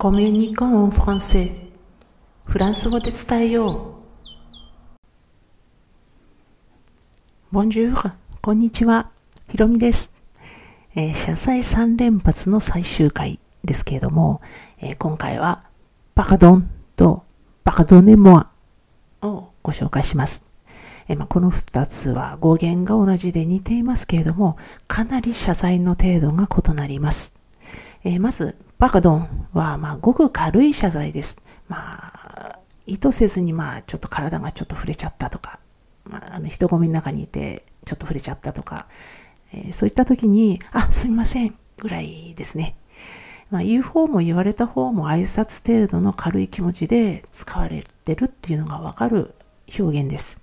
コミュニコンフランセフランス語で伝えよう。ボンジュール、こんにちは。ひろみです。えー、謝罪3連発の最終回ですけれども、えー、今回は、パカドンとパカドネモアをご紹介します。えー、まあ、この2つは語源が同じで似ていますけれども、かなり謝罪の程度が異なります。えまず、バカドンは、まあ、ごく軽い謝罪です。まあ、意図せずに、まあ、ちょっと体がちょっと触れちゃったとか、まあ、あの人混みの中にいて、ちょっと触れちゃったとか、えー、そういった時に、あ、すみません、ぐらいですね。まあ、言う方も言われた方も挨拶程度の軽い気持ちで使われてるっていうのがわかる表現です。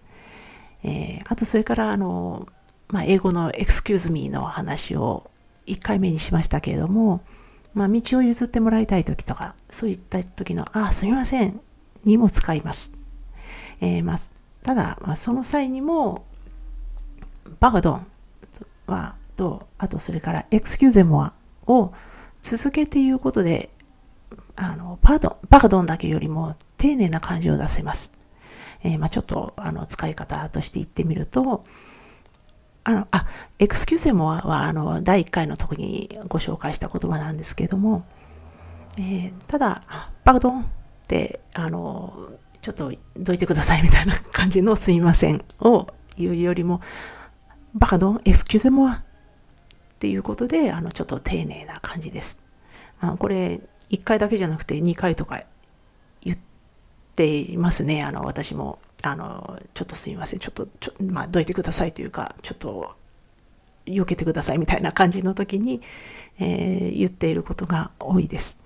えー、あと、それから、あの、まあ、英語の excuse me の話を1回目にしましたけれども、まあ、道を譲ってもらいたい時とか、そういった時の、あ、すみません、にも使います。えー、まあ、ただ、まあ、その際にも、バガドンは、と、あとそれから、エクスキューゼモアを続けて言うことで、あの、パードン、バガドンだけよりも丁寧な感じを出せます。えー、まあ、ちょっと、あの、使い方として言ってみると、あの、あ、エクスキューセモアは、あの、第1回の時にご紹介した言葉なんですけれども、えー、ただ、バカドンって、あの、ちょっとどいてくださいみたいな感じのすみませんを言うよりも、バカドン、エクスキューセモアっていうことで、あの、ちょっと丁寧な感じです。あこれ、1回だけじゃなくて2回とかっていますね、あの、私も。あの、ちょっとすみません、ちょっと、ちょまあ、どいてくださいというか、ちょっと、避けてくださいみたいな感じの時に、えー、言っていることが多いです。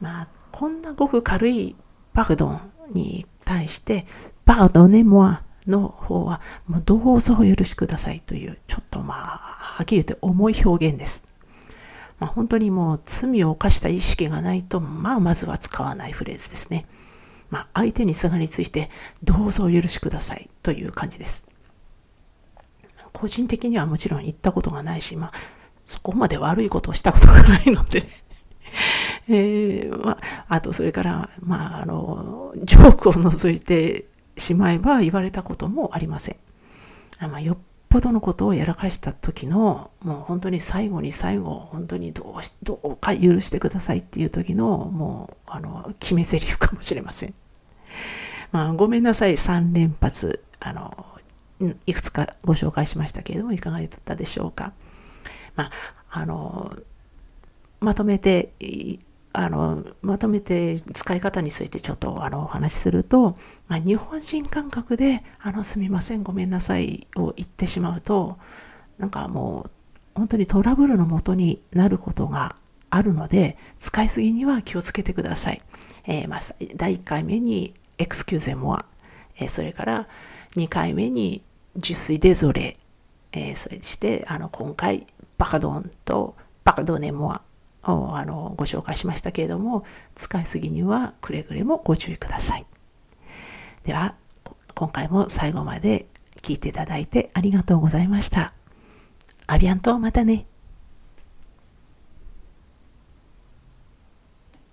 まあ、こんなごく軽いパグドンに対して、パグドネモアの方は、もうどうぞお許しくださいという、ちょっとまあ、はっきり言って重い表現です。まあ、本当にもう罪を犯した意識がないと、まあ、まずは使わないフレーズですね。まあ、相手にすがりついて、どうぞお許しくださいという感じです。個人的にはもちろん言ったことがないし、まあ、そこまで悪いことをしたことがないので えー、まあ、あと、それから、まあ、あの、ジョークを除いてしまえば言われたこともありません。あまあ、よっぽどのことをやらかした時の、もう本当に最後に最後、本当にどうし、どうか許してくださいっていう時の、もう、あの、決め台詞かもしれません。まあ、ごめんなさい、3連発、あの、いくつかご紹介しましたけれども、いかがだったでしょうか。まあ、あの、まとめて、あの、まとめて使い方についてちょっとあのお話しすると、まあ、日本人感覚で、あの、すみません、ごめんなさいを言ってしまうと、なんかもう、本当にトラブルのもとになることがあるので、使いすぎには気をつけてください。えー、まあ、第1回目に、エクスキューゼモア、えー、それから2回目に、ジュスイデゾレ、えー、そして、あの、今回、バカドンとバカドネモアあのご紹介しましたけれども使いすぎにはくれぐれもご注意ください。では今回も最後まで聞いていただいてありがとうございました。アビアンとまたね。